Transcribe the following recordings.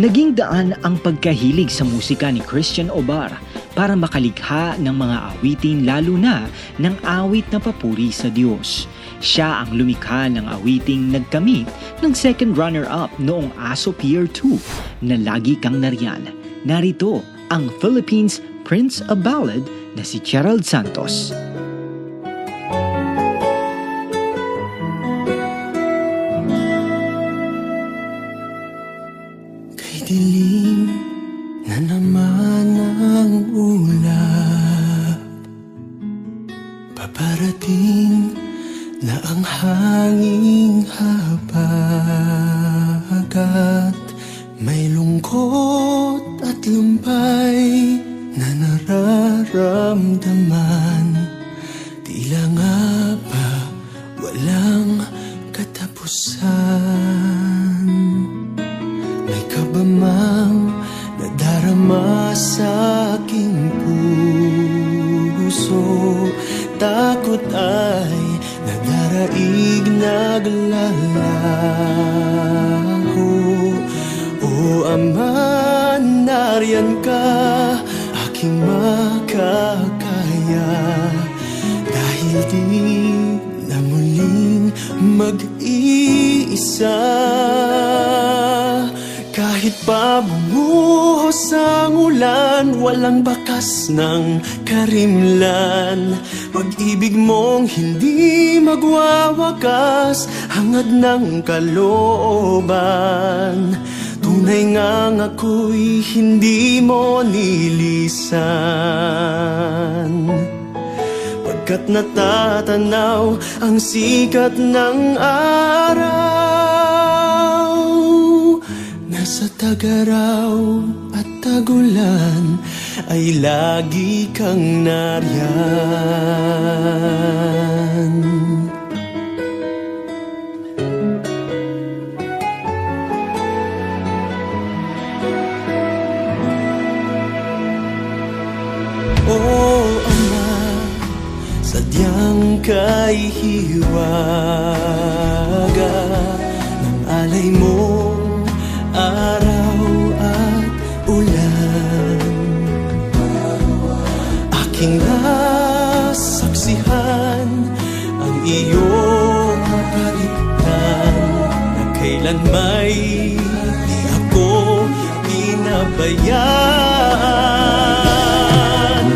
Naging daan ang pagkahilig sa musika ni Christian Obar para makalikha ng mga awitin lalo na ng awit na papuri sa Diyos. Siya ang lumikha ng awiting nagkamit ng second runner-up noong ASOP Year 2 na Lagi Kang Nariyan. Narito ang Philippines Prince of Ballad na si Gerald Santos. Hanging habagat May lungkot at lumpay na nararamdaman. Tila nga ba walang katapusan? May kabamang nadarama sa aking puso? Takot ay naglalaho O Ama, nariyan ka aking makakaya. Dahil di na muling mag-iisa bumuhos ang ulan Walang bakas ng karimlan. Pag-ibig mong hindi magwawakas Hangad ng kalooban. Tunay ngang ako'y hindi mo nilisan. Pagkat natatanaw ang sikat ng araw Nasa tagaraw at tagulan ay lagi kang nariyan. O Ama, sadyang kay hiwaga Aking nasaksihan ang iyong kaligtan na kailan may di ako pinabayaan.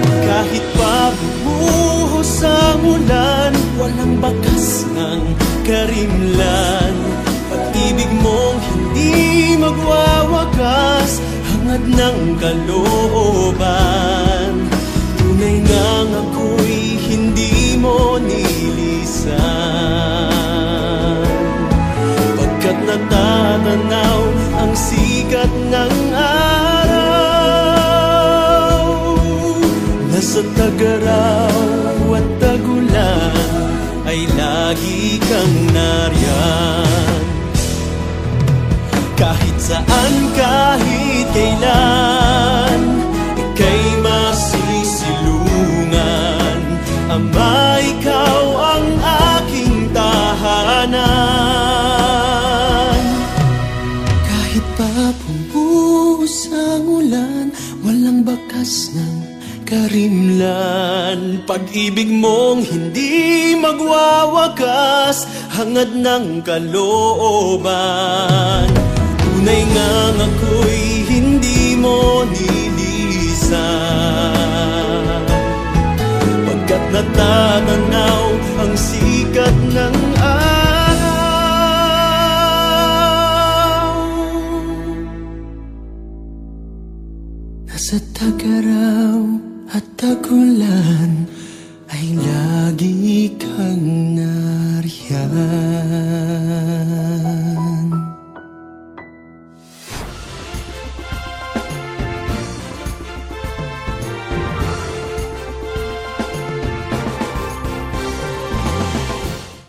Kahit pa bumuhos ang ulan, walang bakas ng karimlan. Pag-ibig mong hindi magwawakas, hangad ng kalooban. Tunay ngang ako'y hindi mo nilisan. Pagkat natatanaw ang sikat ng araw Nasa tagaraw at tagulan ay lagi kang nariyan Kahit saan, bumuhos ang ulan Walang bakas ng karimlan. Pag-ibig mong hindi magwawakas Hangad ng kalooban. Tunay ngang ako'y hindi mo nilisan Pagkat natatanaw ang sikat ng Nasa tagaraw at tagulan ay lagi